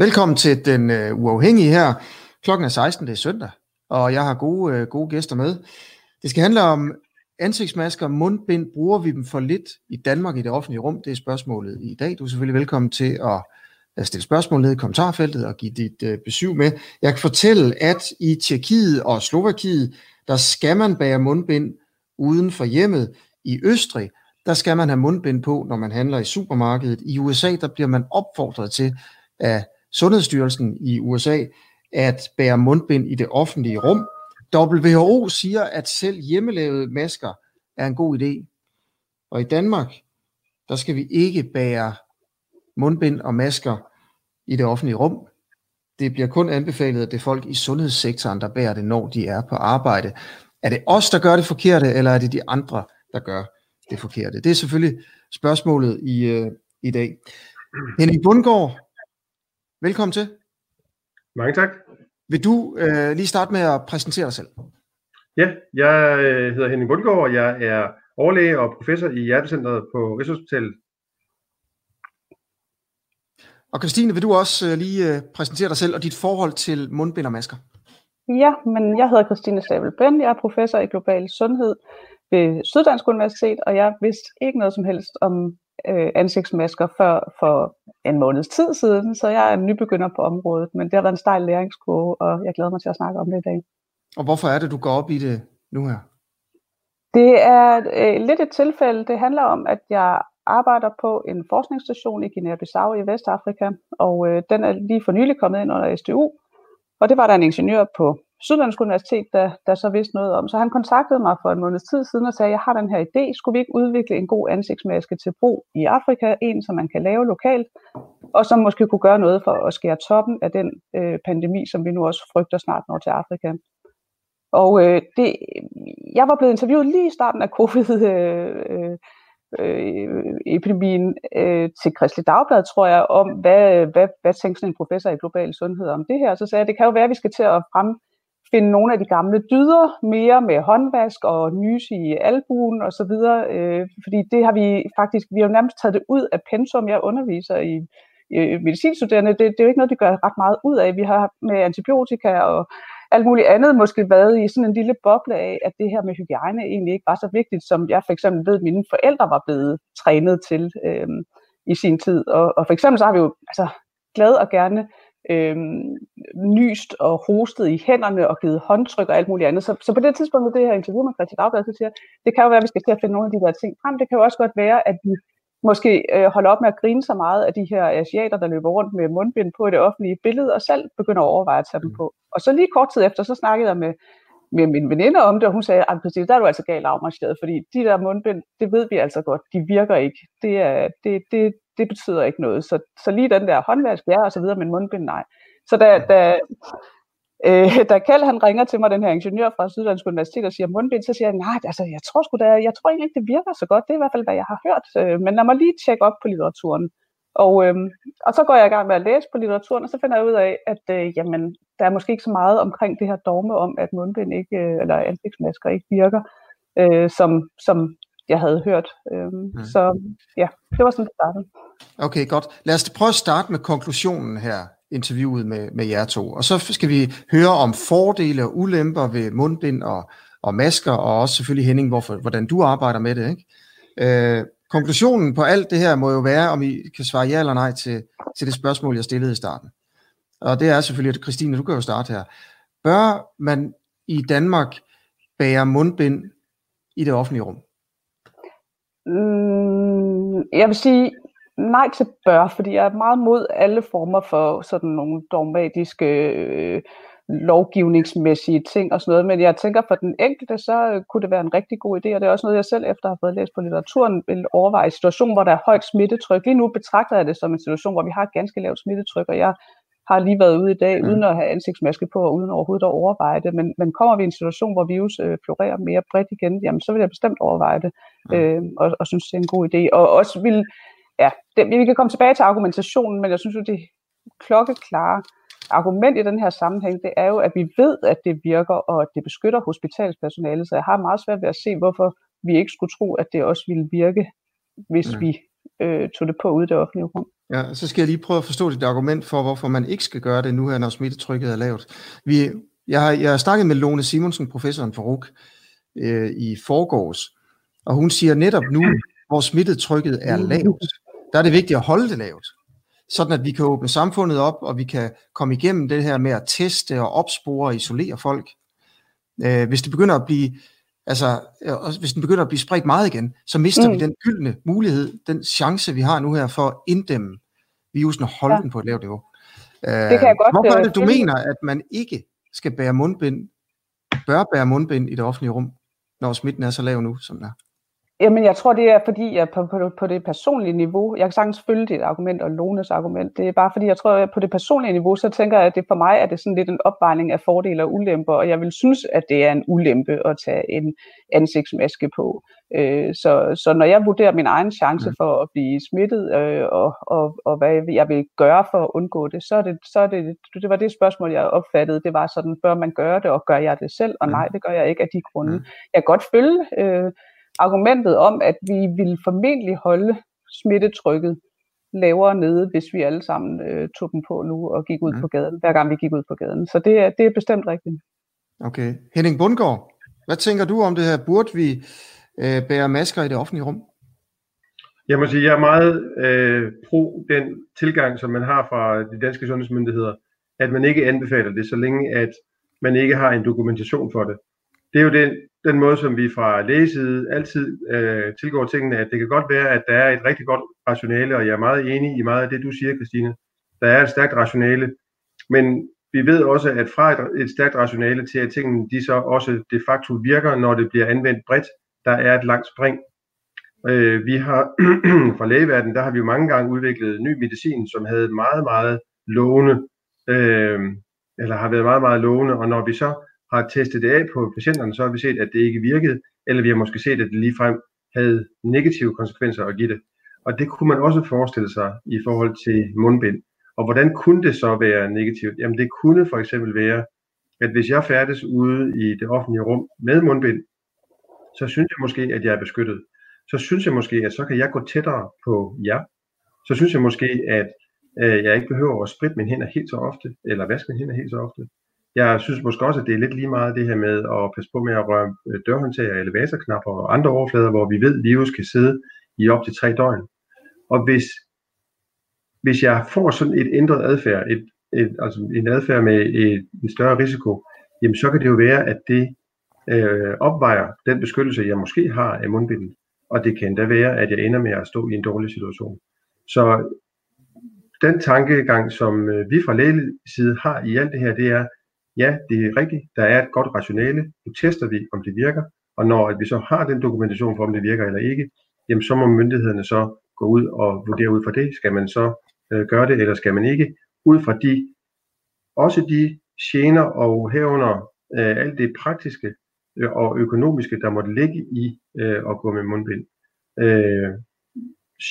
Velkommen til den øh, uafhængige her. Klokken er 16, det er søndag, og jeg har gode, øh, gode gæster med. Det skal handle om ansigtsmasker, mundbind. Bruger vi dem for lidt i Danmark i det offentlige rum? Det er spørgsmålet i dag. Du er selvfølgelig velkommen til at stille spørgsmål ned i kommentarfeltet og give dit øh, besøg med. Jeg kan fortælle, at i Tjekkiet og Slovakiet, der skal man bære mundbind uden for hjemmet. I Østrig, der skal man have mundbind på, når man handler i supermarkedet. I USA, der bliver man opfordret til at Sundhedsstyrelsen i USA at bære mundbind i det offentlige rum. WHO siger, at selv hjemmelavede masker er en god idé. Og i Danmark, der skal vi ikke bære mundbind og masker i det offentlige rum. Det bliver kun anbefalet, at det er folk i sundhedssektoren, der bærer det, når de er på arbejde. Er det os, der gør det forkerte, eller er det de andre, der gør det forkerte? Det er selvfølgelig spørgsmålet i, øh, i dag. Henning Bundgaard, velkommen til. Mange tak. Vil du øh, lige starte med at præsentere dig selv? Ja, jeg øh, hedder Henning Bundgaard, og jeg er overlæge og professor i Hjertecentret på Rigshospitalet. Og Christine, vil du også øh, lige øh, præsentere dig selv og dit forhold til mundbind og masker? Ja, men jeg hedder Christine Stabel Ben, jeg er professor i global sundhed ved Syddansk Universitet, og jeg vidste ikke noget som helst om øh, ansigtsmasker før for en måneds tid siden, så jeg er en nybegynder på området, men det har været en stejl læringskurve, og jeg glæder mig til at snakke om det i dag. Og hvorfor er det, du går op i det nu her? Det er øh, lidt et tilfælde. Det handler om, at jeg arbejder på en forskningsstation i Guinea-Bissau i Vestafrika, og øh, den er lige for nylig kommet ind under SDU, og det var der en ingeniør på Syddansk Universitet, der, der så vidste noget om. Så han kontaktede mig for en måneds tid siden og sagde, jeg har den her idé, skulle vi ikke udvikle en god ansigtsmaske til brug i Afrika, en som man kan lave lokalt, og som måske kunne gøre noget for at skære toppen af den øh, pandemi, som vi nu også frygter snart når til Afrika. Og øh, det, jeg var blevet interviewet lige i starten af covid øh, øh, øh epidemien øh, til Kristelig Dagblad, tror jeg, om hvad, hvad, hvad tænker sådan en professor i global sundhed om det her. Så sagde jeg, det kan jo være, at vi skal til at frem, finde nogle af de gamle dyder mere med håndvask og nys i albuen og så videre, øh, fordi det har vi faktisk, vi har jo nærmest taget det ud af pensum, jeg underviser i, i medicinstuderende, det, det er jo ikke noget, de gør ret meget ud af. Vi har med antibiotika og alt muligt andet måske været i sådan en lille boble af, at det her med hygiejne egentlig ikke var så vigtigt, som jeg for eksempel ved, at mine forældre var blevet trænet til øh, i sin tid. Og, og for eksempel så har vi jo altså, glad og gerne øh, nyst og hostet i hænderne og givet håndtryk og alt muligt andet. Så, så på det tidspunkt, hvor det her interview med Christian Dagblad, så siger det kan jo være, at vi skal til at finde nogle af de der ting frem. Det kan jo også godt være, at vi måske øh, holder op med at grine så meget af de her asiater, der løber rundt med mundbind på i det offentlige billede, og selv begynder at overveje at tage dem mm. på. Og så lige kort tid efter, så snakkede jeg med, med min veninder om det, og hun sagde, at der er du altså galt afmarcheret, fordi de der mundbind, det ved vi altså godt, de virker ikke. Det, er, det, det, det betyder ikke noget. Så, så lige den der håndvask, ja, og så videre, men mundbind, nej. Så da, da, øh, da Kjeld han ringer til mig, den her ingeniør fra Syddansk Universitet, og siger mundbind, så siger jeg, nej, altså, jeg tror sgu da, jeg tror egentlig ikke, det virker så godt. Det er i hvert fald, hvad jeg har hørt. Øh, men lad mig lige tjekke op på litteraturen. Og, øh, og så går jeg i gang med at læse på litteraturen, og så finder jeg ud af, at øh, jamen, der er måske ikke så meget omkring det her dogme om, at mundbind ikke, øh, eller ansigtsmasker ikke virker, øh, som, som jeg havde hørt. Øh, mm. Så ja, det var sådan, det startede. Okay, godt. Lad os prøve at starte med konklusionen her interviewet med, med jer to. Og så skal vi høre om fordele og ulemper ved mundbind og, og masker, og også selvfølgelig Henning, hvorfor, hvordan du arbejder med det. Ikke? Øh, konklusionen på alt det her må jo være, om I kan svare ja eller nej til, til det spørgsmål, jeg stillede i starten. Og det er selvfølgelig, at Christine, du kan jo starte her. Bør man i Danmark bære mundbind i det offentlige rum? Mm, jeg vil sige, nej til bør, fordi jeg er meget mod alle former for sådan nogle dogmatiske øh, lovgivningsmæssige ting og sådan noget, men jeg tænker for den enkelte, så øh, kunne det være en rigtig god idé, og det er også noget, jeg selv efter at have fået læst på litteraturen, vil overveje i situation, hvor der er højt smittetryk. Lige nu betragter jeg det som en situation, hvor vi har et ganske lavt smittetryk, og jeg har lige været ude i dag, mm. uden at have ansigtsmaske på, og uden overhovedet at overveje det, men, men kommer vi i en situation, hvor virus øh, florerer mere bredt igen, jamen så vil jeg bestemt overveje det, mm. øh, og, og synes, det er en god idé. Og også vil ja, det, vi kan komme tilbage til argumentationen, men jeg synes jo, det klokkeklare argument i den her sammenhæng, det er jo, at vi ved, at det virker, og at det beskytter hospitalspersonalet, så jeg har meget svært ved at se, hvorfor vi ikke skulle tro, at det også ville virke, hvis mm. vi øh, tog det på ude i det offentlige rum. Ja, så skal jeg lige prøve at forstå dit argument for, hvorfor man ikke skal gøre det nu her, når smittetrykket er lavt. Vi, jeg, har, jeg har snakket med Lone Simonsen, professoren for RUK, øh, i forgårs, og hun siger netop nu, hvor smittetrykket er lavt, der er det vigtigt at holde det lavt, sådan at vi kan åbne samfundet op, og vi kan komme igennem det her med at teste og opspore og isolere folk. Øh, hvis det begynder at blive altså, øh, hvis den begynder at blive spredt meget igen, så mister mm. vi den gyldne mulighed, den chance, vi har nu her for at inddæmme virusen og holde ja. den på et lavt niveau. Det kan jeg godt Hvorfor er det, du mener, at man ikke skal bære mundbind, bør bære mundbind i det offentlige rum, når smitten er så lav nu, som den er? Jamen, jeg tror, det er fordi, jeg på, på, på det personlige niveau, jeg kan sagtens følge dit argument og Lones argument, det er bare fordi, jeg tror, at på det personlige niveau, så tænker jeg, at det for mig er det sådan lidt en opvejning af fordele og ulemper, og jeg vil synes, at det er en ulempe at tage en ansigtsmaske på. Øh, så, så når jeg vurderer min egen chance for at blive smittet, øh, og, og, og hvad jeg vil gøre for at undgå det, så er det, så er det, det var det spørgsmål, jeg opfattede, det var sådan, bør man gøre det, og gør jeg det selv? Og nej, det gør jeg ikke af de grunde. Jeg kan godt følge øh, argumentet om, at vi ville formentlig holde smittetrykket lavere nede, hvis vi alle sammen øh, tog dem på nu og gik ud mm. på gaden, hver gang vi gik ud på gaden. Så det er, det er bestemt rigtigt. Okay. Henning Bundgaard, hvad tænker du om det her? Burde vi øh, bære masker i det offentlige rum? Jeg må sige, jeg er meget øh, pro den tilgang, som man har fra de danske sundhedsmyndigheder, at man ikke anbefaler det, så længe at man ikke har en dokumentation for det. Det er jo den, den måde, som vi fra lægeside altid øh, tilgår tingene, at det kan godt være, at der er et rigtig godt rationale, og jeg er meget enig i meget af det, du siger, Christine. Der er et stærkt rationale, men vi ved også, at fra et, et stærkt rationale til, at tingene de så også de facto virker, når det bliver anvendt bredt, der er et langt spring. Øh, vi har fra lægeverdenen, der har vi jo mange gange udviklet ny medicin, som havde meget, meget lovende, øh, eller har været meget, meget lovende, og når vi så har testet det af på patienterne, så har vi set, at det ikke virkede, eller vi har måske set, at det ligefrem havde negative konsekvenser at give det. Og det kunne man også forestille sig i forhold til mundbind. Og hvordan kunne det så være negativt? Jamen det kunne for eksempel være, at hvis jeg færdes ude i det offentlige rum med mundbind, så synes jeg måske, at jeg er beskyttet. Så synes jeg måske, at så kan jeg gå tættere på jer. Så synes jeg måske, at øh, jeg ikke behøver at spritte mine hænder helt så ofte, eller vaske mine hænder helt så ofte. Jeg synes måske også, at det er lidt lige meget det her med at passe på med at røre øh, dørhåndtag og elevatorknapper og andre overflader, hvor vi ved, at virus kan sidde i op til tre døgn. Og hvis, hvis jeg får sådan et ændret adfærd, et, et, altså en adfærd med et, en større risiko, jamen så kan det jo være, at det øh, opvejer den beskyttelse, jeg måske har af mundbinden. Og det kan endda være, at jeg ender med at stå i en dårlig situation. Så den tankegang, som øh, vi fra lægeside har i alt det her, det er, ja, det er rigtigt, der er et godt rationale, nu tester vi, om det virker, og når at vi så har den dokumentation for, om det virker eller ikke, jamen så må myndighederne så gå ud og vurdere ud fra det, skal man så øh, gøre det, eller skal man ikke, ud fra de, også de gener og herunder øh, alt det praktiske øh, og økonomiske, der måtte ligge i øh, at gå med mundbind. Øh,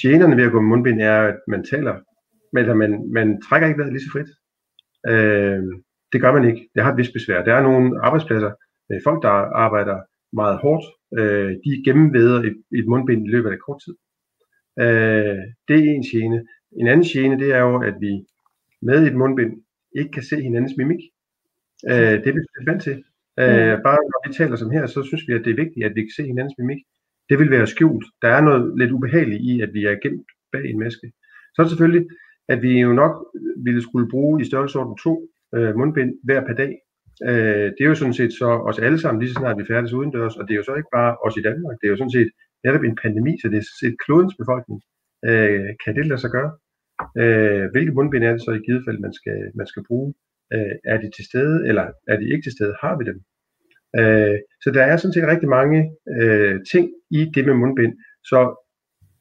generne ved at gå med mundbind er, at man taler, eller man, man trækker ikke vejret lige så frit. Øh, det gør man ikke. Det har et vist besvær. Der er nogle arbejdspladser, øh, folk der arbejder meget hårdt, øh, de gennemveder et, et mundbind i løbet af kort tid. Øh, det er en gene. En anden gene, det er jo, at vi med et mundbind ikke kan se hinandens mimik. Øh, det er vi vant til. Øh, mm. bare når vi taler som her, så synes vi, at det er vigtigt, at vi kan se hinandens mimik. Det vil være skjult. Der er noget lidt ubehageligt i, at vi er gemt bag en maske. Så er det selvfølgelig, at vi jo nok ville skulle bruge i størrelsesorden to øh, mundbind hver per dag. Øh, det er jo sådan set så os alle sammen, lige så snart vi færdes udendørs, og det er jo så ikke bare os i Danmark, det er jo sådan set netop en pandemi, så det er set klodens befolkning. Øh, kan det lade sig gøre? Øh, hvilke mundbind er det så i givet fald, man skal, man skal bruge? Øh, er de til stede, eller er de ikke til stede? Har vi dem? Øh, så der er sådan set rigtig mange øh, ting i det med mundbind. Så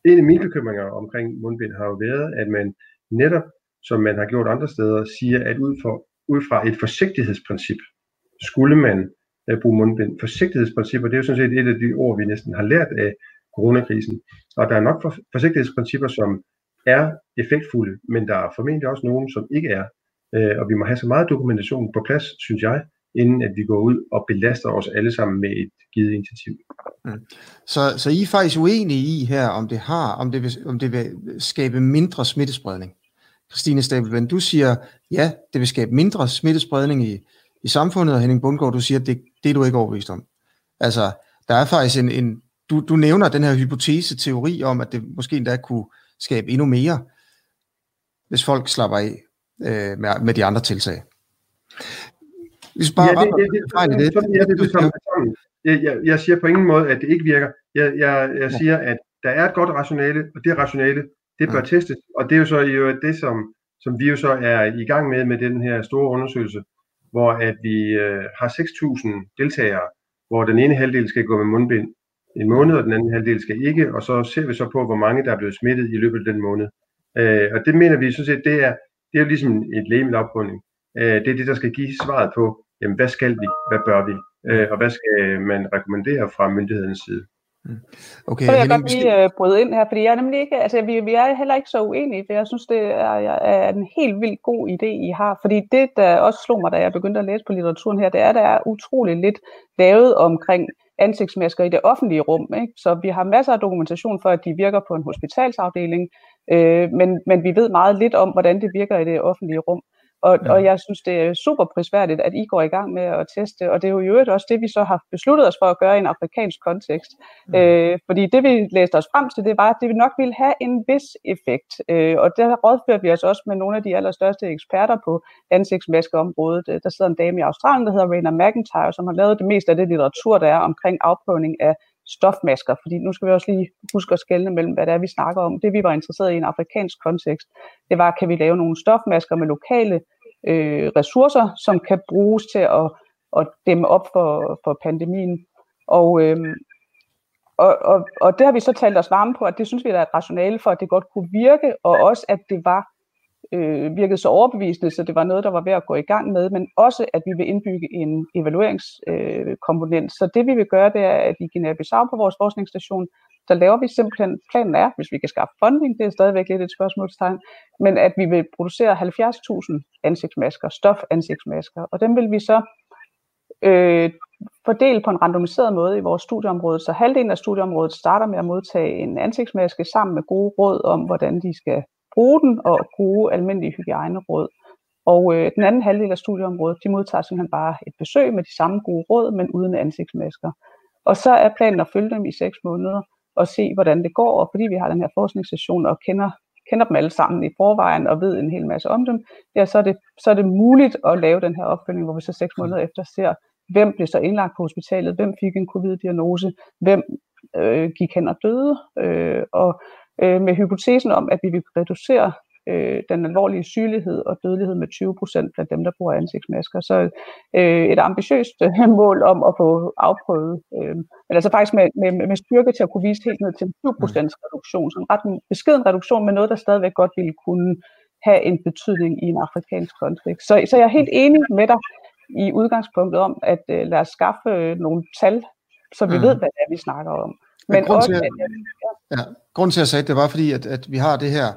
en af mine bekymringer omkring mundbind har jo været, at man netop, som man har gjort andre steder, siger, at ud, for, ud fra et forsigtighedsprincip, skulle man øh, bruge mundbind. Forsigtighedsprincipper, det er jo sådan set et af de ord, vi næsten har lært af coronakrisen. Og der er nok for, forsigtighedsprincipper, som er effektfulde, men der er formentlig også nogen, som ikke er. Øh, og vi må have så meget dokumentation på plads, synes jeg, inden at vi går ud og belaster os alle sammen med et givet initiativ. Mm. Så, så I er faktisk uenige i her, om det har, om det vil, om det vil skabe mindre smittespredning. Christine Stabelven, du siger, ja, det vil skabe mindre smittespredning i, i samfundet, og Henning Bundgaard, du siger, det, det er du ikke overbevist om. Altså, der er faktisk en, en du, du nævner den her hypotese-teori om, at det måske endda kunne skabe endnu mere, hvis folk slapper af øh, med, med de andre tiltag. Hvis bare ja, det, det, det, det. Ja, det, det, sådan, jeg, jeg, jeg siger på ingen måde, at det ikke virker. Jeg, jeg, jeg siger, at der er et godt rationale, og det rationale, det bør ja. testes. Og det er jo så jo det, som, som vi jo så er i gang med med den her store undersøgelse, hvor at vi øh, har 6.000 deltagere, hvor den ene halvdel skal gå med mundbind en måned, og den anden halvdel skal ikke, og så ser vi så på, hvor mange der er blevet smittet i løbet af den måned. Øh, og det mener vi sådan set, det er, det er jo ligesom et lægemiddelafprøvning. Øh, det er det, der skal give svaret på, jamen, hvad skal vi, hvad bør vi, øh, og hvad skal man rekommendere fra myndighedens side. Mm. Okay, så vil jeg godt lige uh, bryde ind her, fordi jeg er nemlig ikke, altså vi, vi er heller ikke så uenige, for jeg synes, det er, er en helt vildt god idé, I har. Fordi det, der også slog mig, da jeg begyndte at læse på litteraturen her, det er, at der er utrolig lidt lavet omkring ansigtsmasker i det offentlige rum. Ikke? Så vi har masser af dokumentation for, at de virker på en hospitalsafdeling, øh, men, men vi ved meget lidt om, hvordan det virker i det offentlige rum. Og, ja. og jeg synes, det er super prisværdigt, at I går i gang med at teste, og det er jo i øvrigt også det, vi så har besluttet os for at gøre i en afrikansk kontekst. Mm. Øh, fordi det, vi læste os frem til, det var, at det nok ville have en vis effekt. Øh, og der rådførte vi os også med nogle af de allerstørste eksperter på ansigtsmaskeområdet. Der sidder en dame i Australien, der hedder Raina McIntyre, som har lavet det meste af det litteratur, der er omkring afprøvning af stofmasker, fordi nu skal vi også lige huske at skelne mellem, hvad det er, vi snakker om. Det vi var interesseret i en afrikansk kontekst, det var, kan vi lave nogle stofmasker med lokale øh, ressourcer, som kan bruges til at, at dæmme op for, for pandemien. Og, øh, og, og, og det har vi så talt os varme på, at det synes vi der er et rationale for, at det godt kunne virke, og også at det var øh, virkede så overbevisende, så det var noget, der var ved at gå i gang med, men også, at vi vil indbygge en evalueringskomponent. Øh, så det vi vil gøre, det er, at i Guinea-Bissau på vores forskningsstation, der laver vi simpelthen, planen er, hvis vi kan skaffe funding, det er stadigvæk lidt et spørgsmålstegn, men at vi vil producere 70.000 ansigtsmasker, stofansigtsmasker, og dem vil vi så øh, fordele på en randomiseret måde i vores studieområde. Så halvdelen af studieområdet starter med at modtage en ansigtsmaske sammen med gode råd om, hvordan de skal bruge den og bruge almindelige hygiejneråd. Og øh, den anden halvdel af studieområdet, de modtager simpelthen bare et besøg med de samme gode råd, men uden ansigtsmasker. Og så er planen at følge dem i seks måneder og se, hvordan det går. Og fordi vi har den her forskningssession og kender, kender dem alle sammen i forvejen og ved en hel masse om dem, ja, så er, det, så er det muligt at lave den her opfølgning, hvor vi så seks måneder efter ser, hvem blev så indlagt på hospitalet, hvem fik en covid-diagnose, hvem øh, gik hen og døde, øh, og øh, med hypotesen om, at vi vil reducere øh, den alvorlige sygelighed og dødelighed med 20 procent blandt dem, der bruger ansigtsmasker. Så øh, et ambitiøst øh, mål om at få afprøvet, øh, men altså faktisk med, med, med styrke til at kunne vise helt ned til en 20 procents reduktion, så en ret beskeden reduktion, men noget, der stadigvæk godt ville kunne have en betydning i en afrikansk kontekst. Så, så jeg er helt enig med dig i udgangspunktet om, at øh, lad os skaffe øh, nogle tal, så vi mm. ved, hvad det er, vi snakker om. Men, også, til, at, ja. Grunden til, at jeg sagde det, var fordi, at, at vi har det her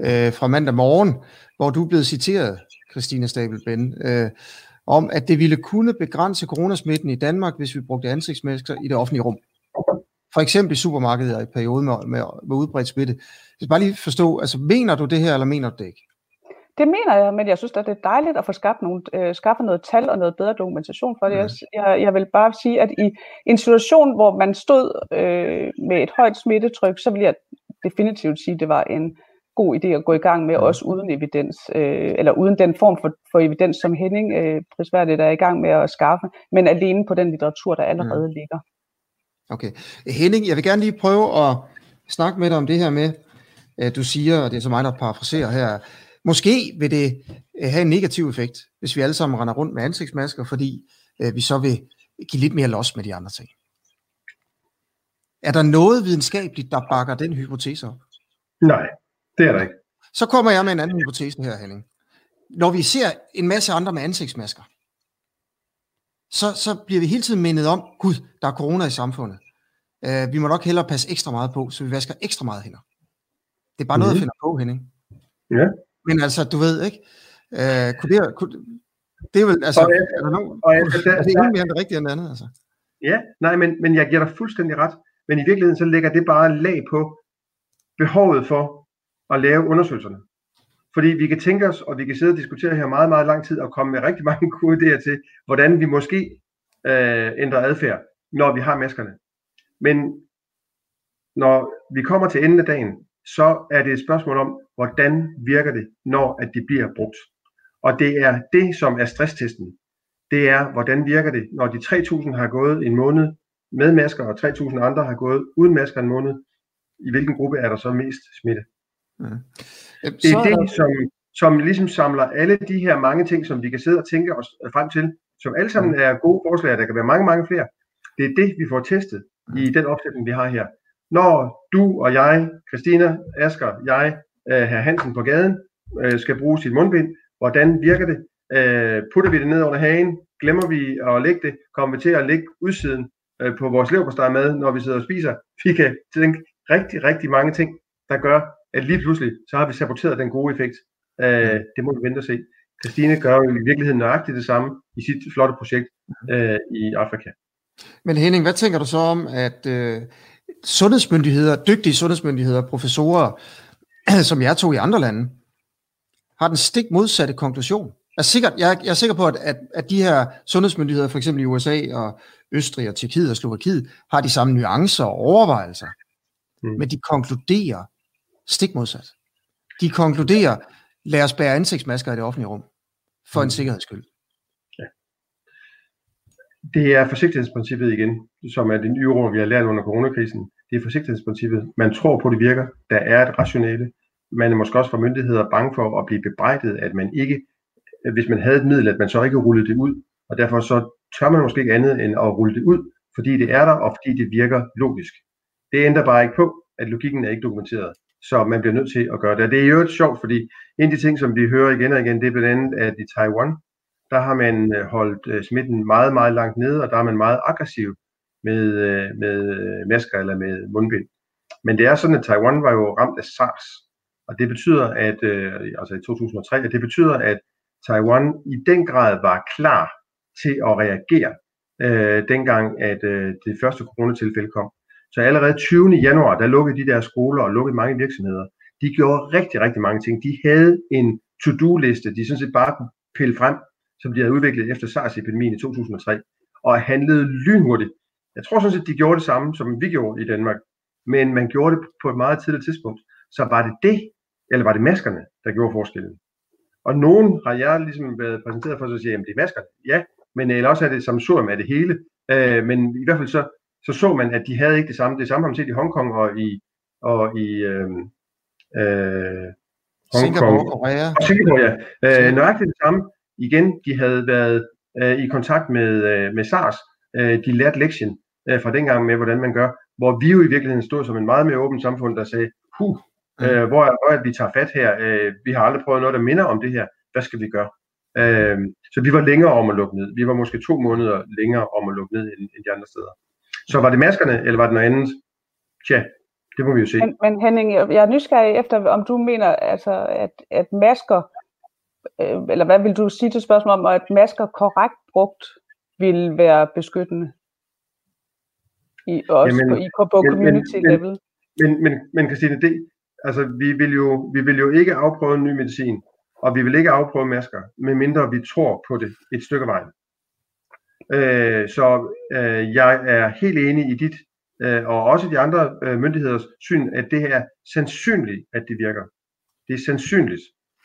øh, fra mandag morgen, hvor du er blevet citeret, Christine Stabel-Ben, øh, om, at det ville kunne begrænse coronasmitten i Danmark, hvis vi brugte ansigtsmasker i det offentlige rum. For eksempel i supermarkedet i perioden med, med, med udbredt smitte. Så bare lige forstå, altså mener du det her, eller mener du det ikke? Det mener jeg, men jeg synes at det er dejligt at få skabt nogle, øh, skaffe noget tal og noget bedre dokumentation for det. Mm. Jeg, jeg vil bare sige, at i en situation, hvor man stod øh, med et højt smittetryk, så vil jeg definitivt sige, at det var en god idé at gå i gang med, også uden evidens, øh, eller uden den form for, for evidens, som Henning øh, prisværdigt er i gang med at skaffe, men alene på den litteratur, der allerede mm. ligger. Okay. Henning, jeg vil gerne lige prøve at snakke med dig om det her med, at du siger, og det er så mig, der parafraserer her, Måske vil det øh, have en negativ effekt, hvis vi alle sammen render rundt med ansigtsmasker, fordi øh, vi så vil give lidt mere los med de andre ting. Er der noget videnskabeligt, der bakker den hypotese op? Nej, det er der ikke. Så kommer jeg med en anden hypotese her, Henning. Når vi ser en masse andre med ansigtsmasker, så, så bliver vi hele tiden mindet om, gud, der er corona i samfundet. Uh, vi må nok hellere passe ekstra meget på, så vi vasker ekstra meget hænder. Det er bare mm. noget, jeg mhm. finder på, Henning. Ja. Men altså, du ved ikke, øh, kunne det, kunne, Det er vel, altså, og, er der nogen, og, altså, der, er det ene mere end det rigtige end det andet, altså. Ja, nej, men, men jeg giver dig fuldstændig ret. Men i virkeligheden så lægger det bare lag på behovet for at lave undersøgelserne. Fordi vi kan tænke os, og vi kan sidde og diskutere her meget, meget lang tid, og komme med rigtig mange gode idéer til, hvordan vi måske øh, ændrer adfærd, når vi har maskerne. Men når vi kommer til enden af dagen, så er det et spørgsmål om, hvordan virker det, når at de bliver brugt. Og det er det, som er stresstesten. Det er, hvordan virker det, når de 3.000 har gået en måned med masker, og 3.000 andre har gået uden masker en måned. I hvilken gruppe er der så mest smitte? Mm. Det er det, som, som ligesom samler alle de her mange ting, som vi kan sidde og tænke os frem til, som alle sammen er gode forslag, der kan være mange, mange flere. Det er det, vi får testet i den opsætning, vi har her. Når du og jeg, Christina, Asker, jeg, øh, herr Hansen på gaden, øh, skal bruge sit mundbind, hvordan virker det? Øh, putter vi det ned under hagen? Glemmer vi at lægge det? Kommer vi til at lægge udsiden øh, på vores leverpostej med, når vi sidder og spiser? Vi kan tænke rigtig, rigtig mange ting, der gør, at lige pludselig, så har vi saboteret den gode effekt. Øh, det må vi vente og se. Christine gør jo i virkeligheden nøjagtigt det samme i sit flotte projekt øh, i Afrika. Men Henning, hvad tænker du så om, at øh, sundhedsmyndigheder, dygtige sundhedsmyndigheder, professorer, som jeg tog i andre lande, har den stik modsatte konklusion? Jeg er, sikker, jeg, jeg er sikker på, at, at, at de her sundhedsmyndigheder, for eksempel i USA og Østrig og Tjekkiet og Slovakiet, har de samme nuancer og overvejelser. Mm. Men de konkluderer stik modsat. De konkluderer, lad os bære ansigtsmasker i det offentlige rum, for mm. en sikkerheds skyld. Ja. Det er forsigtighedsprincippet igen, som er det nye ord, vi har lært under coronakrisen. Det er forsigtighedsprincippet. Man tror på, det virker. Der er et rationale. Man er måske også fra myndigheder bange for at blive bebrejdet, at man ikke, hvis man havde et middel, at man så ikke rullede det ud. Og derfor så tør man måske ikke andet end at rulle det ud, fordi det er der, og fordi det virker logisk. Det ændrer bare ikke på, at logikken er ikke dokumenteret. Så man bliver nødt til at gøre det. Og det er jo et sjovt, fordi en af de ting, som vi hører igen og igen, det er blandt andet, at i Taiwan, der har man øh, holdt øh, smitten meget, meget langt nede, og der er man meget aggressiv med, øh, med øh, masker eller med mundbind. Men det er sådan, at Taiwan var jo ramt af SARS, og det betyder, at, øh, altså i 2003, at det betyder, at Taiwan i den grad var klar til at reagere, øh, dengang at øh, det første coronatilfælde kom. Så allerede 20. januar, der lukkede de der skoler og lukkede mange virksomheder. De gjorde rigtig, rigtig mange ting. De havde en to-do-liste, de sådan set bare kunne pille frem, som de havde udviklet efter SARS-epidemien i 2003, og handlede lynhurtigt. Jeg tror sådan set, de gjorde det samme, som vi gjorde i Danmark, men man gjorde det på et meget tidligt tidspunkt. Så var det det, eller var det maskerne, der gjorde forskellen? Og nogen har jeg ligesom været præsenteret for, at sige, at det er maskerne. Ja, men eller også er det samsurium af det hele. Øh, men i hvert fald så så så man, at de havde ikke det samme. Det samme har man set i Hongkong og i, og i øh, øh, Hongkong. Singapore, Korea. Og Singapore, ja. Øh, nøjagtigt det samme. Igen, de havde været øh, i kontakt med, øh, med SARS. Øh, de lærte lektien øh, fra dengang med, hvordan man gør. Hvor vi jo i virkeligheden stod som en meget mere åben samfund, der sagde, huh, øh, hvor, er, er vi tager fat her? Øh, vi har aldrig prøvet noget, der minder om det her. Hvad skal vi gøre? Øh, så vi var længere om at lukke ned. Vi var måske to måneder længere om at lukke ned end, end de andre steder. Så var det maskerne, eller var det noget andet? Tja, det må vi jo se. Men, men Henning, jeg er nysgerrig efter, om du mener, altså, at, at masker, øh, eller hvad vil du sige til spørgsmålet om, at masker korrekt brugt vil være beskyttende? I, også Jamen, på, i, på, på community men, level? Men, men, men Christine, det, altså, vi, vil jo, vi vil jo ikke afprøve ny medicin, og vi vil ikke afprøve masker, medmindre vi tror på det et stykke vejen. Øh, så øh, jeg er helt enig i dit, øh, og også de andre øh, myndigheders syn, at det er sandsynligt, at det virker. Det er sandsynligt.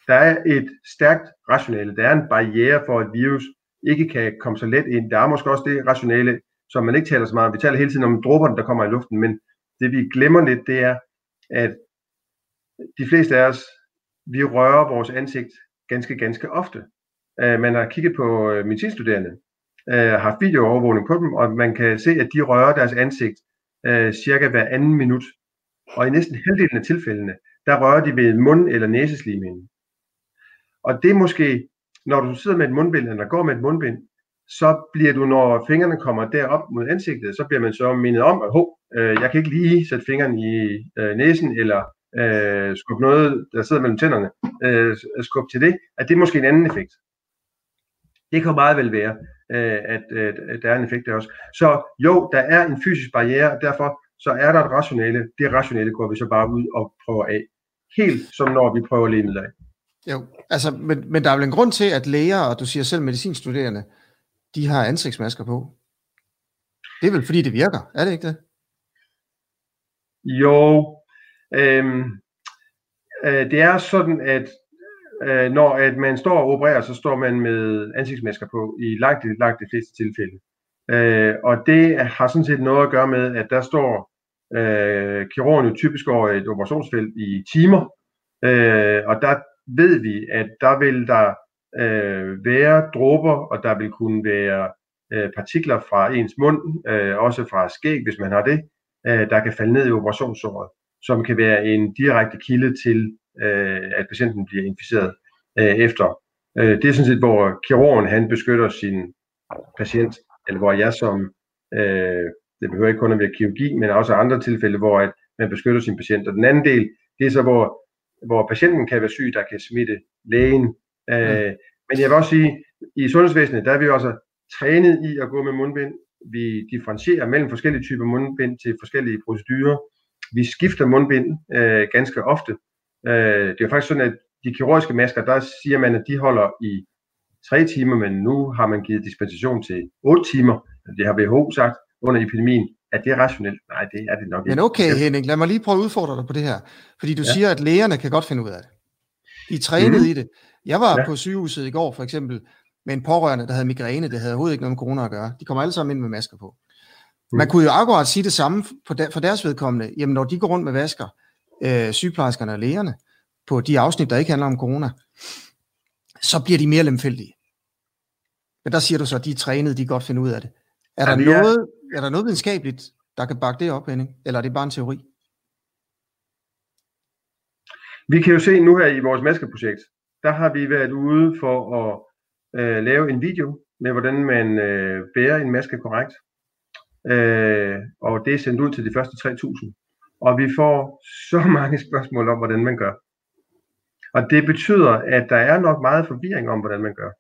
Der er et stærkt rationale. Der er en barriere for, at virus ikke kan komme så let ind. Der er måske også det rationale, som man ikke taler så meget om. Vi taler hele tiden om dråberne, der kommer i luften, men det vi glemmer lidt, det er, at de fleste af os, vi rører vores ansigt ganske, ganske ofte. Uh, man har kigget på uh, medicinstuderende, øh, haft videoovervågning på dem, og man kan se, at de rører deres ansigt øh, cirka hver anden minut. Og i næsten halvdelen af tilfældene, der rører de ved mund- eller næseslimhinden. Og det er måske, når du sidder med et mundbind, eller går med et mundbind, så bliver du, når fingrene kommer derop mod ansigtet, så bliver man så mindet om, at øh, jeg kan ikke lige sætte fingeren i øh, næsen, eller øh, skubbe noget, der sidder mellem tænderne, øh, øh skubbe til det, at det er måske en anden effekt. Det kan meget vel være, øh, at, øh, der er en effekt der også. Så jo, der er en fysisk barriere, og derfor så er der et rationale. Det rationale går vi så bare ud og prøver af. Helt som når vi prøver lægemidler af. Jo, altså, men, men der er vel en grund til, at læger, og du siger selv medicinstuderende, de har ansigtsmasker på. Det er vel fordi, det virker, er det ikke det? Jo, øhm, øh, det er sådan, at øh, når at man står og opererer, så står man med ansigtsmasker på i langt, langt de fleste tilfælde. Øh, og det har sådan set noget at gøre med, at der står øh, kirurgen jo typisk over et operationsfelt i timer, øh, og der ved vi, at der vil der øh, være dråber, og der vil kunne være øh, partikler fra ens mund, øh, også fra skæg, hvis man har det, øh, der kan falde ned i operationssåret, som kan være en direkte kilde til, øh, at patienten bliver inficeret øh, efter. Øh, det er sådan set, hvor kirurgen han beskytter sin patient, eller hvor jeg som, øh, det behøver ikke kun at være kirurgi, men også andre tilfælde, hvor at man beskytter sin patient. Og den anden del, det er så, hvor, hvor patienten kan være syg, der kan smitte lægen. Øh, men jeg vil også sige, i sundhedsvæsenet, der er vi også trænet i at gå med mundbind. Vi differentierer mellem forskellige typer mundbind til forskellige procedurer. Vi skifter mundbind øh, ganske ofte. Øh, det er faktisk sådan, at de kirurgiske masker, der siger man, at de holder i tre timer, men nu har man givet dispensation til 8 timer. Det har WHO sagt under epidemien. Er det rationelt? Nej, det er det nok ikke. Men okay, Henning, lad mig lige prøve at udfordre dig på det her. Fordi du ja. siger, at lægerne kan godt finde ud af det. De er trænet mm-hmm. i det. Jeg var ja. på sygehuset i går, for eksempel, med en pårørende, der havde migræne. Det havde overhovedet ikke noget med corona at gøre. De kommer alle sammen ind med masker på. Mm. Man kunne jo akkurat sige det samme for deres vedkommende. Jamen, når de går rundt med vasker, øh, sygeplejerskerne og lægerne, på de afsnit, der ikke handler om corona, så bliver de mere lemfældige. Men der siger du så, at de er trænet, de kan godt finde ud af det. Er, der, ja, noget, er... der noget videnskabeligt, der kan bakke det op, Henning? Eller er det bare en teori? Vi kan jo se nu her i vores maskeprojekt, der har vi været ude for at øh, lave en video med, hvordan man øh, bærer en maske korrekt. Øh, og det er sendt ud til de første 3.000. Og vi får så mange spørgsmål om, hvordan man gør. Og det betyder, at der er nok meget forvirring om, hvordan man gør.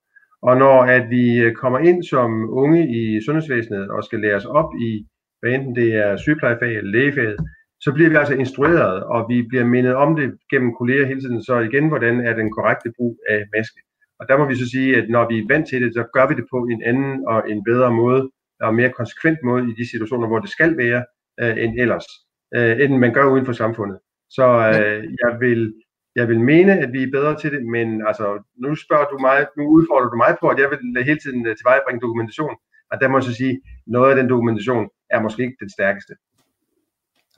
Og når at vi øh, kommer ind som unge i sundhedsvæsenet og skal læres op i, hvad enten det er sygeplejefag eller lægefag, så bliver vi altså instrueret, og vi bliver mindet om det gennem kolleger hele tiden. Så igen, hvordan er den korrekte brug af maske? Og der må vi så sige, at når vi er vant til det, så gør vi det på en anden og en bedre måde, og mere konsekvent måde i de situationer, hvor det skal være, øh, end ellers, øh, end man gør uden for samfundet. Så øh, jeg vil jeg vil mene, at vi er bedre til det, men altså, nu spørger du mig, nu udfordrer du mig på, at jeg vil hele tiden øh, tilvejebringe dokumentation, og der må jeg så sige, noget af den dokumentation er måske ikke den stærkeste.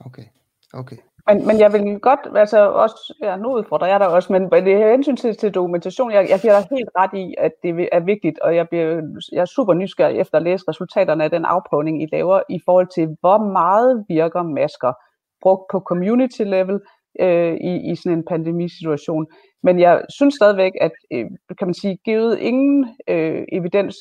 Okay, okay. Men, men jeg vil godt, altså også, ja, nu udfordrer jeg dig også, men det her hensyn til, til dokumentation, jeg, jeg giver dig helt ret i, at det er vigtigt, og jeg, bliver, jeg er super nysgerrig efter at læse resultaterne af den afprøvning, I laver, i forhold til, hvor meget virker masker brugt på community level, øh, i, i sådan en pandemisituation. Men jeg synes stadigvæk, at øh, kan man sige, givet ingen øh, evidens,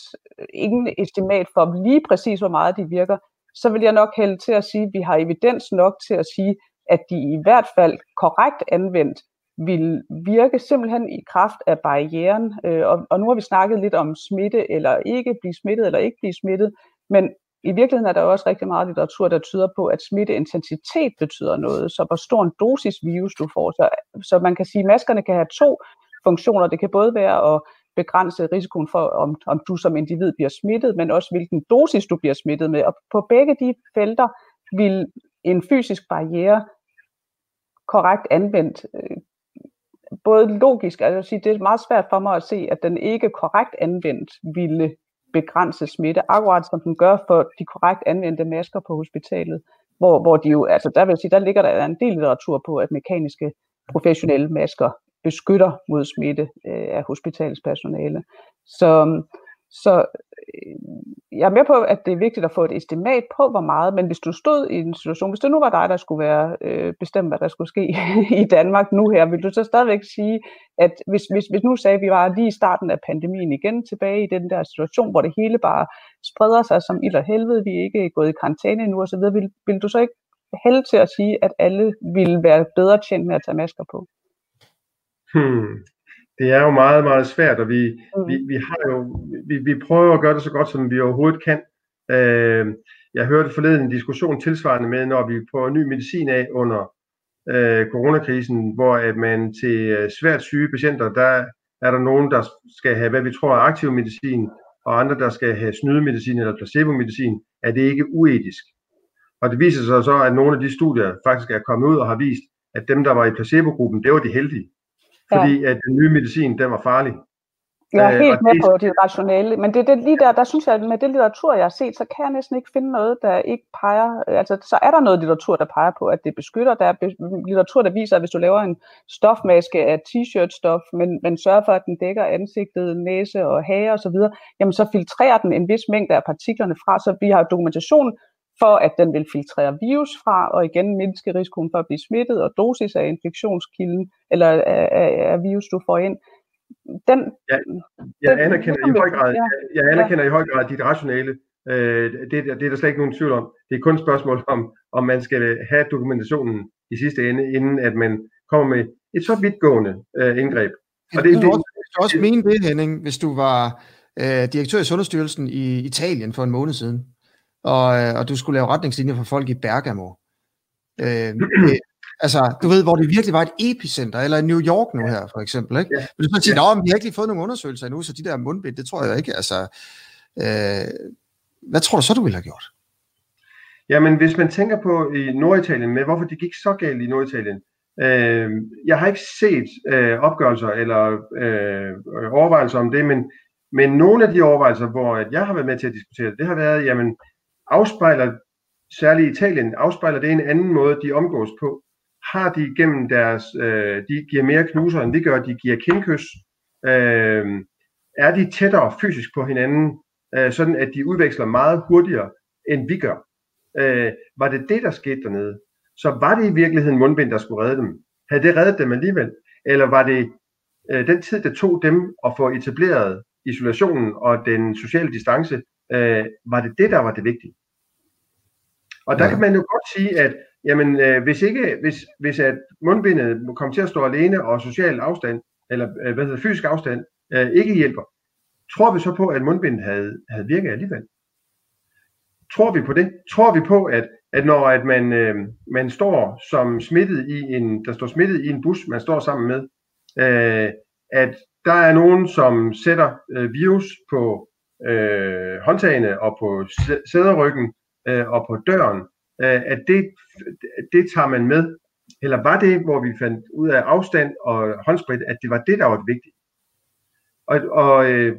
ingen estimat for lige præcis, hvor meget de virker, så vil jeg nok hælde til at sige, at vi har evidens nok til at sige, at de i hvert fald korrekt anvendt vil virke simpelthen i kraft af barrieren. Øh, og, og nu har vi snakket lidt om smitte eller ikke blive smittet eller ikke blive smittet, men i virkeligheden er der også rigtig meget litteratur, der tyder på, at smitteintensitet betyder noget, så hvor stor en dosis virus du får. Så, så man kan sige, at maskerne kan have to funktioner. Det kan både være at begrænse risikoen for, om, om du som individ bliver smittet, men også hvilken dosis du bliver smittet med. Og på begge de felter vil en fysisk barriere korrekt anvendt øh, både logisk, altså det er meget svært for mig at se, at den ikke korrekt anvendt ville begrænse smitte, akkurat som den gør for de korrekt anvendte masker på hospitalet, hvor, hvor de jo, altså der vil sige, der ligger der en del litteratur på, at mekaniske professionelle masker beskytter mod smitte øh, af hospitalspersonale. Så, så øh, jeg er med på, at det er vigtigt at få et estimat på, hvor meget, men hvis du stod i en situation, hvis det nu var dig, der skulle være øh, bestemt, hvad der skulle ske i Danmark nu her, vil du så stadigvæk sige, at hvis, hvis, hvis nu sagde, at vi var lige i starten af pandemien igen tilbage i den der situation, hvor det hele bare spreder sig som ild og helvede, vi er ikke gået i karantæne endnu osv., vil, vil du så ikke hælde til at sige, at alle ville være bedre tjent med at tage masker på? Hmm det er jo meget, meget svært, og vi, mm. vi, vi har jo, vi, vi prøver at gøre det så godt, som vi overhovedet kan. Øh, jeg hørte forleden en diskussion tilsvarende med, når vi prøver ny medicin af under øh, coronakrisen, hvor at man til øh, svært syge patienter, der er der nogen, der skal have, hvad vi tror er aktiv medicin, og andre, der skal have snydemedicin eller placebo-medicin, er det ikke uetisk. Og det viser sig så, at nogle af de studier faktisk er kommet ud og har vist, at dem, der var i placebo-gruppen, det var de heldige. Fordi ja. at den nye medicin, den var farlig. Jeg er øh, helt med på det rationale, men det, det lige der, der synes jeg, at med det litteratur, jeg har set, så kan jeg næsten ikke finde noget, der ikke peger, altså så er der noget litteratur, der peger på, at det beskytter, der er litteratur, der viser, at hvis du laver en stofmaske af t-shirt-stof, men, men sørger for, at den dækker ansigtet, næse og hage osv., jamen så filtrerer den en vis mængde af partiklerne fra, så vi har dokumentation for, at den vil filtrere virus fra, og igen mindske risikoen for at blive smittet, og dosis af infektionskilden, eller af, af, af virus, du får ind den, ja, jeg den, anerkender, den, i høj grad, ja. jeg, jeg anerkender ja. i høj grad dit rationale. Øh, det, det er der slet ikke nogen tvivl om. Det er kun et spørgsmål om, om man skal have dokumentationen i sidste ende, inden at man kommer med et så vidtgående øh, indgreb. Og det, det, også, du også mene det, Henning, hvis du var øh, direktør i Sundhedsstyrelsen i Italien for en måned siden, og, øh, og du skulle lave retningslinjer for folk i Bergamo. Øh, Altså, du ved, hvor det virkelig var et epicenter, eller New York nu her, for eksempel, ikke? Ja. Men du sige, ja. vi har ikke lige fået nogen undersøgelser endnu, så de der mundbind, det tror jeg ikke, altså... Øh, hvad tror du så, du ville have gjort? Jamen, hvis man tænker på i Norditalien, med hvorfor det gik så galt i Norditalien, øh, jeg har ikke set øh, opgørelser eller øh, overvejelser om det, men, men nogle af de overvejelser, hvor jeg har været med til at diskutere det, det har været, jamen, afspejler, særligt Italien, afspejler det en anden måde, de omgås på har de gennem deres, øh, de giver mere knuser, end vi gør, de giver kindkys, øh, er de tættere fysisk på hinanden, øh, sådan at de udveksler meget hurtigere, end vi gør. Øh, var det det, der skete dernede, så var det i virkeligheden mundbind, der skulle redde dem. Havde det reddet dem alligevel? Eller var det øh, den tid, det tog dem at få etableret isolationen og den sociale distance, øh, var det det, der var det vigtige? Og der ja. kan man jo godt sige, at jamen, øh, hvis ikke, hvis, hvis at mundbindet kommer til at stå alene, og social afstand, eller øh, hvad hedder fysisk afstand, øh, ikke hjælper, tror vi så på, at mundbindet havde, havde virket alligevel? Tror vi på det? Tror vi på, at, at når at man, øh, man står som smittet i en, der står smittet i en bus, man står sammen med, øh, at der er nogen, som sætter øh, virus på øh, håndtagene og på sæderryggen øh, og på døren, øh, at det, det tager man med? Eller var det, hvor vi fandt ud af afstand og håndsprit, at det var det, der var det vigtige? Og, og øh,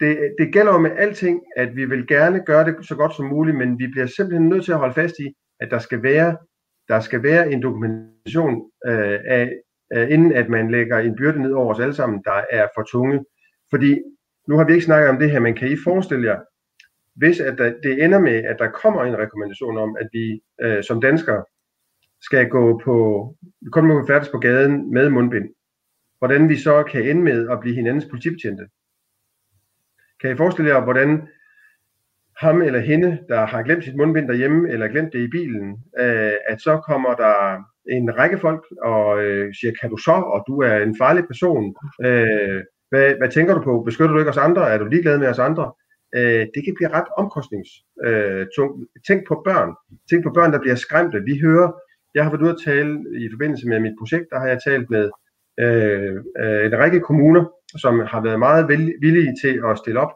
det, det gælder jo med alting, at vi vil gerne gøre det så godt som muligt, men vi bliver simpelthen nødt til at holde fast i, at der skal være, der skal være en dokumentation øh, af, øh, inden at man lægger en byrde ned over os alle sammen, der er for tunge. Fordi nu har vi ikke snakket om det her, men kan I forestille jer, hvis at der, det ender med, at der kommer en rekommendation om, at vi øh, som danskere skal gå på, kun må færdes på gaden med mundbind, hvordan vi så kan ende med at blive hinandens politibetjente. Kan I forestille jer, hvordan ham eller hende, der har glemt sit mundbind derhjemme, eller glemt det i bilen, øh, at så kommer der en række folk og øh, siger, kan du så, og du er en farlig person, øh, hvad, hvad tænker du på? Beskytter du ikke os andre? Er du ligeglad med os andre? Øh, det kan blive ret omkostningstungt. Øh, Tænk på børn. Tænk på børn, der bliver skræmte. Vi hører, jeg har været ude at tale i forbindelse med mit projekt, der har jeg talt med øh, øh, en række kommuner, som har været meget villige til at stille op.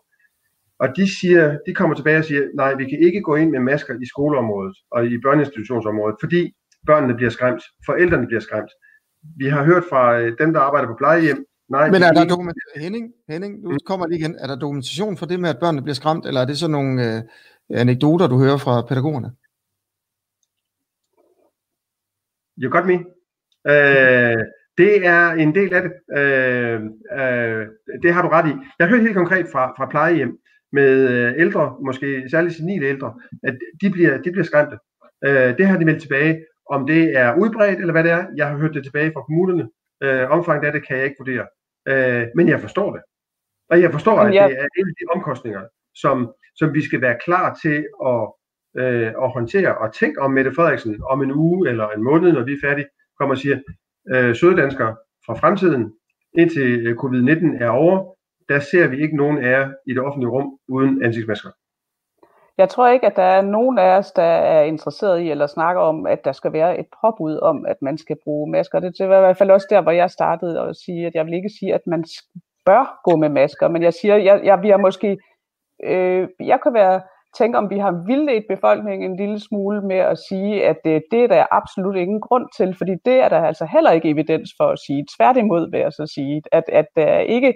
Og de, siger, de kommer tilbage og siger, nej, vi kan ikke gå ind med masker i skoleområdet og i børneinstitutionsområdet, fordi børnene bliver skræmt, forældrene bliver skræmt. Vi har hørt fra øh, dem, der arbejder på plejehjem, Nej, Men er der dokumentation, Henning, Henning, nu mm. kommer lige igen. Er der dokumentation for det med, at børnene bliver skræmt, eller er det sådan nogle øh, anekdoter, du hører fra pædagogerne? You got me. Øh, det er en del af det. Øh, øh, det har du ret i. Jeg har hørt helt konkret fra, fra plejehjem med øh, ældre, måske særligt senile ældre, at de bliver, de bliver skræmte. Øh, det har de meldt tilbage. Om det er udbredt, eller hvad det er, jeg har hørt det tilbage fra kommunerne. Øh, omfanget af det kan jeg ikke vurdere. Øh, men jeg forstår det. Og jeg forstår, at det er en af de omkostninger, som, som vi skal være klar til at, øh, at håndtere. Og tænk om Mette Frederiksen om en uge eller en måned, når vi er færdige, kommer og siger, øh, søde danskere fra fremtiden, indtil øh, covid-19 er over, der ser vi ikke nogen af jer i det offentlige rum uden ansigtsmasker. Jeg tror ikke, at der er nogen af os, der er interesseret i eller snakker om, at der skal være et påbud om, at man skal bruge masker. Det var i hvert fald også der, hvor jeg startede at sige, at jeg vil ikke sige, at man bør gå med masker, men jeg siger, jeg, jeg, vi har måske, øh, jeg kan være tænke, om vi har vildledt befolkningen en lille smule med at sige, at det, det er der absolut ingen grund til, fordi det er der altså heller ikke evidens for at sige. Tværtimod vil jeg så sige, at, at der ikke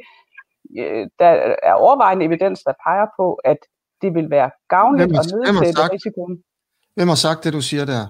øh, der er overvejende evidens, der peger på, at det vil være gavnligt at nedsætte risikoen. Hvem har sagt det, du siger der?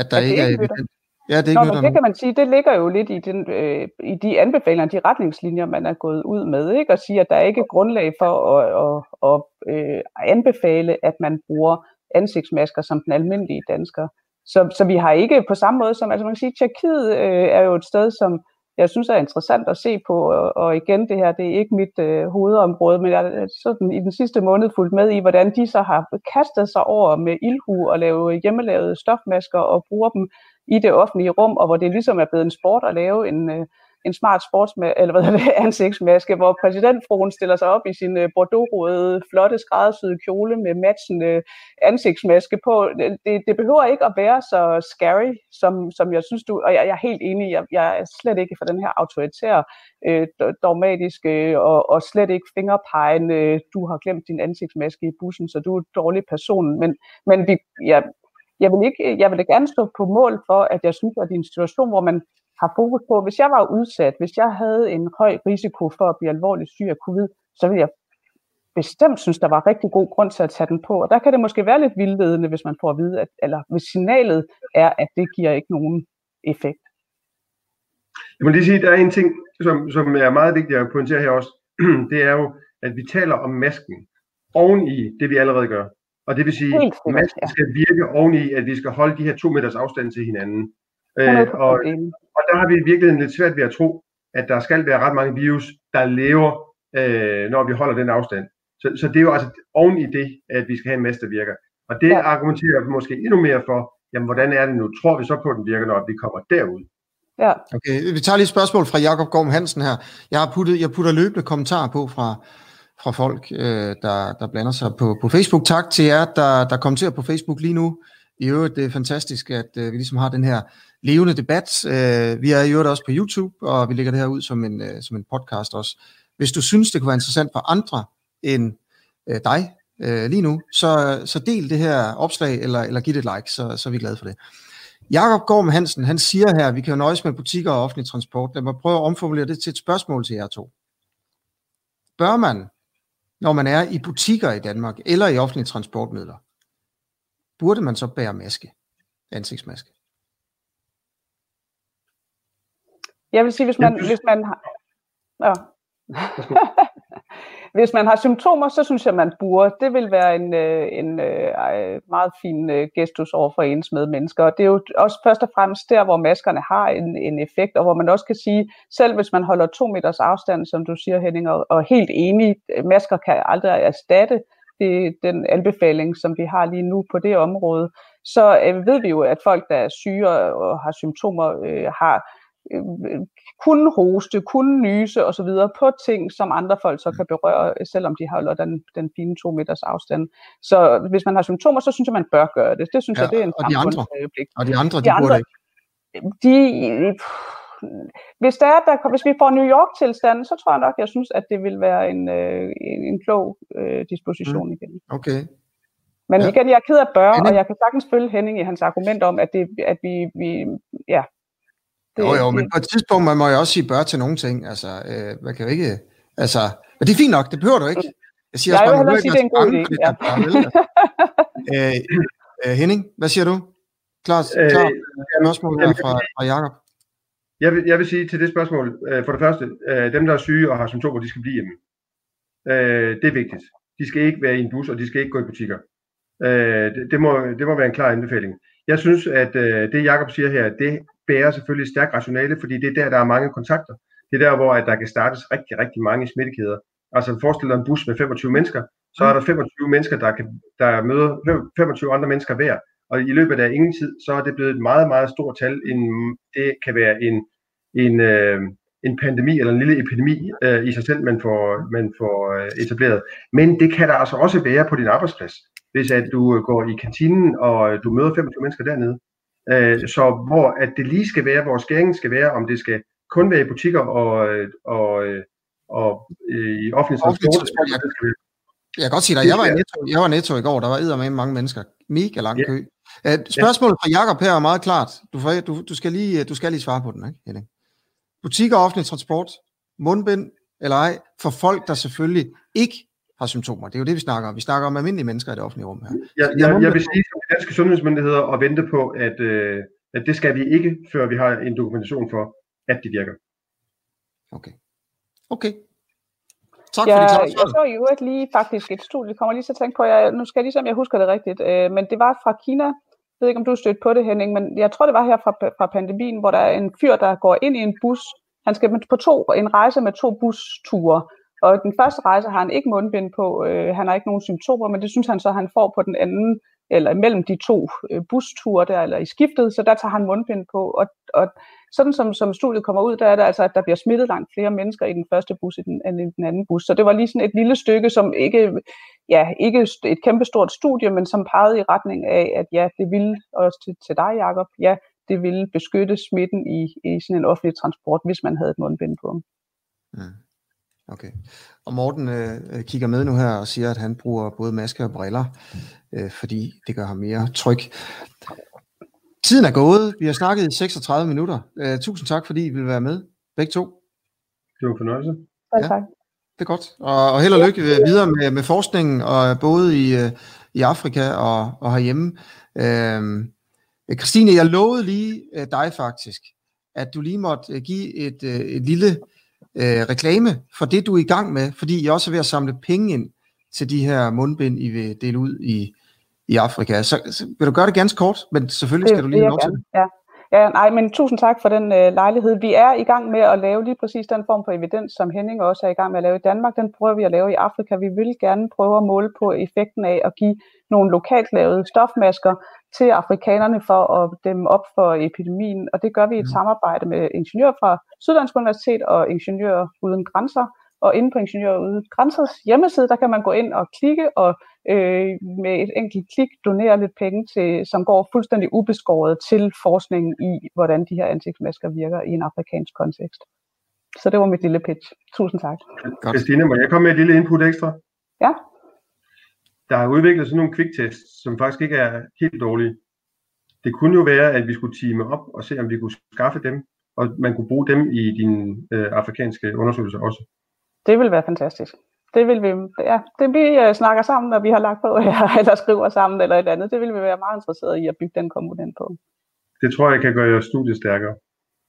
At der at ikke er evidens? Ja, det, Nå, men det kan man sige, det ligger jo lidt i, den, øh, i de anbefalinger, de retningslinjer, man er gået ud med, ikke? at sige, at der er ikke er grundlag for at, at, at, at øh, anbefale, at man bruger ansigtsmasker som den almindelige dansker. Så, så vi har ikke på samme måde som, altså man kan sige, Tjekkiet øh, er jo et sted, som jeg synes er interessant at se på, og, og igen, det her, det er ikke mit øh, hovedområde, men jeg har sådan i den sidste måned fulgt med i, hvordan de så har kastet sig over med ilhu og lave hjemmelavede stofmasker og bruger dem i det offentlige rum, og hvor det ligesom er blevet en sport at lave en, øh, en smart sportsma- eller hvad det, ansigtsmaske, hvor præsidentfruen stiller sig op i sin øh, bordeaux-røde, flotte, skræddersyede kjole med matchende øh, ansigtsmaske på. Det, det behøver ikke at være så scary, som, som jeg synes du, og jeg, jeg er helt enig, jeg, jeg er slet ikke for den her autoritære, øh, dogmatiske øh, og, og slet ikke fingerpegende, øh, du har glemt din ansigtsmaske i bussen, så du er en dårlig person. Men, men vi, ja, jeg vil, ikke, jeg vil da gerne stå på mål for, at jeg synes, at i en situation, hvor man har fokus på, hvis jeg var udsat, hvis jeg havde en høj risiko for at blive alvorligt syg af covid, så ville jeg bestemt synes, der var rigtig god grund til at tage den på. Og der kan det måske være lidt vildledende, hvis man får at vide, at, eller hvis signalet er, at det giver ikke nogen effekt. Jeg må lige sige, at der er en ting, som, som er meget vigtigt at pointere her også. Det er jo, at vi taler om masken oven i det, vi allerede gør. Og det vil sige, at masken skal virke oven i, at vi skal holde de her to meters afstand til hinanden. Øh, og, og der har vi i virkeligheden lidt svært ved at tro, at der skal være ret mange virus, der lever, øh, når vi holder den afstand. Så, så det er jo altså oven i det, at vi skal have en masse, der virker. Og det ja. argumenterer vi måske endnu mere for, jamen hvordan er det nu? Tror vi så på, at den virker, når vi kommer derud? Ja. Okay, vi tager lige et spørgsmål fra Jakob Gorm Hansen her. Jeg har puttet, jeg putter løbende kommentarer på fra, fra folk, øh, der, der blander sig på, på Facebook. Tak til jer, der, der kommenterer på Facebook lige nu. I øvrigt, det er fantastisk, at øh, vi ligesom har den her levende debat. Øh, vi er i øvrigt også på YouTube, og vi lægger det her ud som en, øh, som en podcast også. Hvis du synes, det kunne være interessant for andre end øh, dig øh, lige nu, så, så del det her opslag, eller, eller giv det et like, så, så er vi glade for det. Jakob Gorm Hansen, han siger her, at vi kan jo nøjes med butikker og offentlig transport. Lad mig prøve at omformulere det til et spørgsmål til jer to. Bør man, når man er i butikker i Danmark, eller i offentlige transportmidler, burde man så bære maske, ansigtsmaske? Jeg vil sige, hvis man, hvis man har... Ja. Hvis man har symptomer, så synes jeg, man burde. Det vil være en, øh, en øh, meget fin øh, gestus over for ens medmennesker. Og det er jo også først og fremmest der, hvor maskerne har en, en effekt, og hvor man også kan sige, selv hvis man holder to meters afstand, som du siger, Henning, og, og helt enig, masker kan aldrig erstatte det, den anbefaling, som vi har lige nu på det område, så øh, ved vi jo, at folk, der er syge og har symptomer, øh, har øh, kunne hoste, kunne nyse osv. på ting, som andre folk så kan berøre, selvom de holder den, den fine to meters afstand. Så hvis man har symptomer, så synes jeg, man bør gøre det. Det synes ja, jeg, det er en og de andre, og de andre, de, de andre, burde ikke. De, hvis, der er, der, hvis vi får New York-tilstanden, så tror jeg nok, jeg synes, at det vil være en, øh, en, en klog øh, disposition mm. igen. Okay. Men ja. igen, jeg er ked af bør, og jeg kan sagtens følge Henning i hans argument om, at, det, at vi, vi ja, jo, jo, men på et tidspunkt, man må jo også sige bør til nogle ting. Altså, øh, man kan jo ikke... Altså, men det er fint nok, det behøver du ikke. Jeg siger jeg også, man må sige, det er en god idé. Ja. øh, øh, Henning, hvad siger du? Klar, klar øh, spørgsmål her fra, fra Jacob. Jeg vil, jeg vil sige til det spørgsmål, øh, for det første, øh, dem der er syge og har symptomer, de skal blive hjemme. Øh, det er vigtigt. De skal ikke være i en bus, og de skal ikke gå i butikker. Øh, det, det, må, det må være en klar anbefaling. Jeg synes, at øh, det Jakob siger her, det bærer selvfølgelig stærkt rationale, fordi det er der, der er mange kontakter. Det er der, hvor at der kan startes rigtig, rigtig mange smittekæder. Altså forestil dig en bus med 25 mennesker, så er der 25 mennesker, der, kan, der møder 25 andre mennesker hver. Og i løbet af ingen tid, så er det blevet et meget, meget stort tal. En, det kan være en, en, øh, en pandemi eller en lille epidemi øh, i sig selv, man får, man får øh, etableret. Men det kan der altså også være på din arbejdsplads, hvis at du går i kantinen, og du møder 25 mennesker dernede. Øh, så hvor at det lige skal være, hvor skæringen skal være, om det skal kun være i butikker og, og, og øh, i offentlig transport. Jeg kan godt sige dig, jeg var i Netto, jeg var netto i går, der var med mange mennesker. Mega lang kø. Ja. Uh, spørgsmålet fra Jakob her er meget klart. Du, får, du, du, skal lige, du skal lige svare på den, ikke, Henning? Butikker og offentlig transport, mundbind eller ej, for folk, der selvfølgelig ikke har symptomer. Det er jo det, vi snakker om. Vi snakker om almindelige mennesker i det offentlige rum her. Jeg, jeg, jeg vil sige de danske sundhedsmyndigheder og vente på, at, øh, at det skal vi ikke, før vi har en dokumentation for, at de virker. Okay. Okay. Tak ja, for det Jeg så jo ikke lige faktisk et studie, jeg kommer lige til at tænke på, jeg, nu skal jeg ligesom, jeg husker det rigtigt, øh, men det var fra Kina, jeg ved ikke, om du stødt på det, Henning, men jeg tror, det var her fra, fra pandemien, hvor der er en fyr, der går ind i en bus, han skal på to, en rejse med to busture, og den første rejse har han ikke mundbind på, øh, han har ikke nogen symptomer, men det synes han så, han får på den anden, eller mellem de to øh, busture der, eller i skiftet, så der tager han mundbind på. Og, og sådan som, som studiet kommer ud, der er det altså, at der bliver smittet langt flere mennesker i den første bus end i den anden bus. Så det var lige sådan et lille stykke, som ikke, ja, ikke et kæmpestort studie, men som pegede i retning af, at ja, det ville, også til, til dig, Jacob, ja, det ville beskytte smitten i, i sådan en offentlig transport, hvis man havde et mundbind på. Mm. Okay. Og Morten øh, kigger med nu her og siger, at han bruger både maske og briller, øh, fordi det gør ham mere tryg. Tiden er gået. Vi har snakket i 36 minutter. Øh, tusind tak, fordi I vil være med. Begge to. Det var fornøjelse. Ja, tak. Det er godt. Og, og held og lykke videre med, med forskningen, og både i, øh, i Afrika og, og herhjemme. Øh, Christine, jeg lovede lige øh, dig faktisk, at du lige måtte give et, et lille øh, reklame for det, du er i gang med, fordi I også er ved at samle penge ind til de her mundbind, I vil dele ud i, i Afrika. Så, så vil du gøre det ganske kort, men selvfølgelig skal det, du lige have lov til det. Ja. Ja, nej, men tusind tak for den øh, lejlighed. Vi er i gang med at lave lige præcis den form for evidens, som Henning også er i gang med at lave i Danmark. Den prøver vi at lave i Afrika. Vi vil gerne prøve at måle på effekten af at give nogle lokalt lavede stofmasker til afrikanerne for at dæmme op for epidemien. Og det gør vi i et mm. samarbejde med ingeniører fra Syddansk Universitet og Ingeniører Uden Grænser. Og inde på Ingeniører Uden Grænsers hjemmeside, der kan man gå ind og klikke og øh, med et enkelt klik donere lidt penge, til, som går fuldstændig ubeskåret til forskningen i, hvordan de her ansigtsmasker virker i en afrikansk kontekst. Så det var mit lille pitch. Tusind tak. Christine, må jeg komme med et lille input ekstra? Ja der har udviklet sådan nogle kviktest, som faktisk ikke er helt dårlige. Det kunne jo være, at vi skulle time op og se, om vi kunne skaffe dem, og man kunne bruge dem i dine øh, afrikanske undersøgelser også. Det vil være fantastisk. Det vil vi, ja, det vi uh, snakker sammen, når vi har lagt på, ja, eller skriver sammen eller et andet, det vil vi være meget interesseret i at bygge den komponent på. Det tror jeg kan gøre jeres studie stærkere.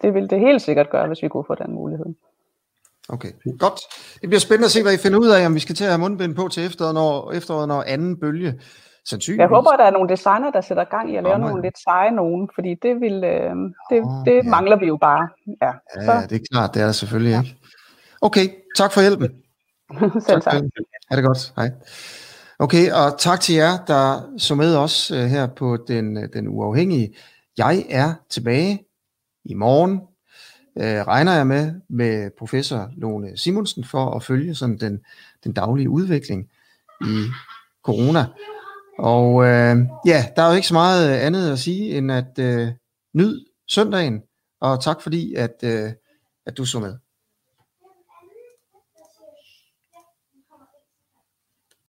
Det vil det helt sikkert gøre, hvis vi kunne få den mulighed. Okay, godt. Det bliver spændende at se, hvad I finder ud af, om vi skal til at have mundbind på til efteråret, når, efteråret, når anden bølge sandsynligvis. Jeg håber, at der er nogle designer, der sætter gang i at lave oh, nogle lidt seje nogen, fordi det, vil, øh, det, oh, det ja. mangler vi jo bare. Ja, ja så. det er klart, det er der selvfølgelig ja. ikke. Okay, tak for hjælpen. Selv tak. Ha' det godt. Hej. Okay, og tak til jer, der så med os uh, her på den, øh, den uafhængige. Jeg er tilbage i morgen øh, regner jeg med, med professor Lone Simonsen for at følge sådan den, den daglige udvikling i corona. Og øh, ja, der er jo ikke så meget øh, andet at sige, end at øh, nyd søndagen, og tak fordi, at, øh, at du så med.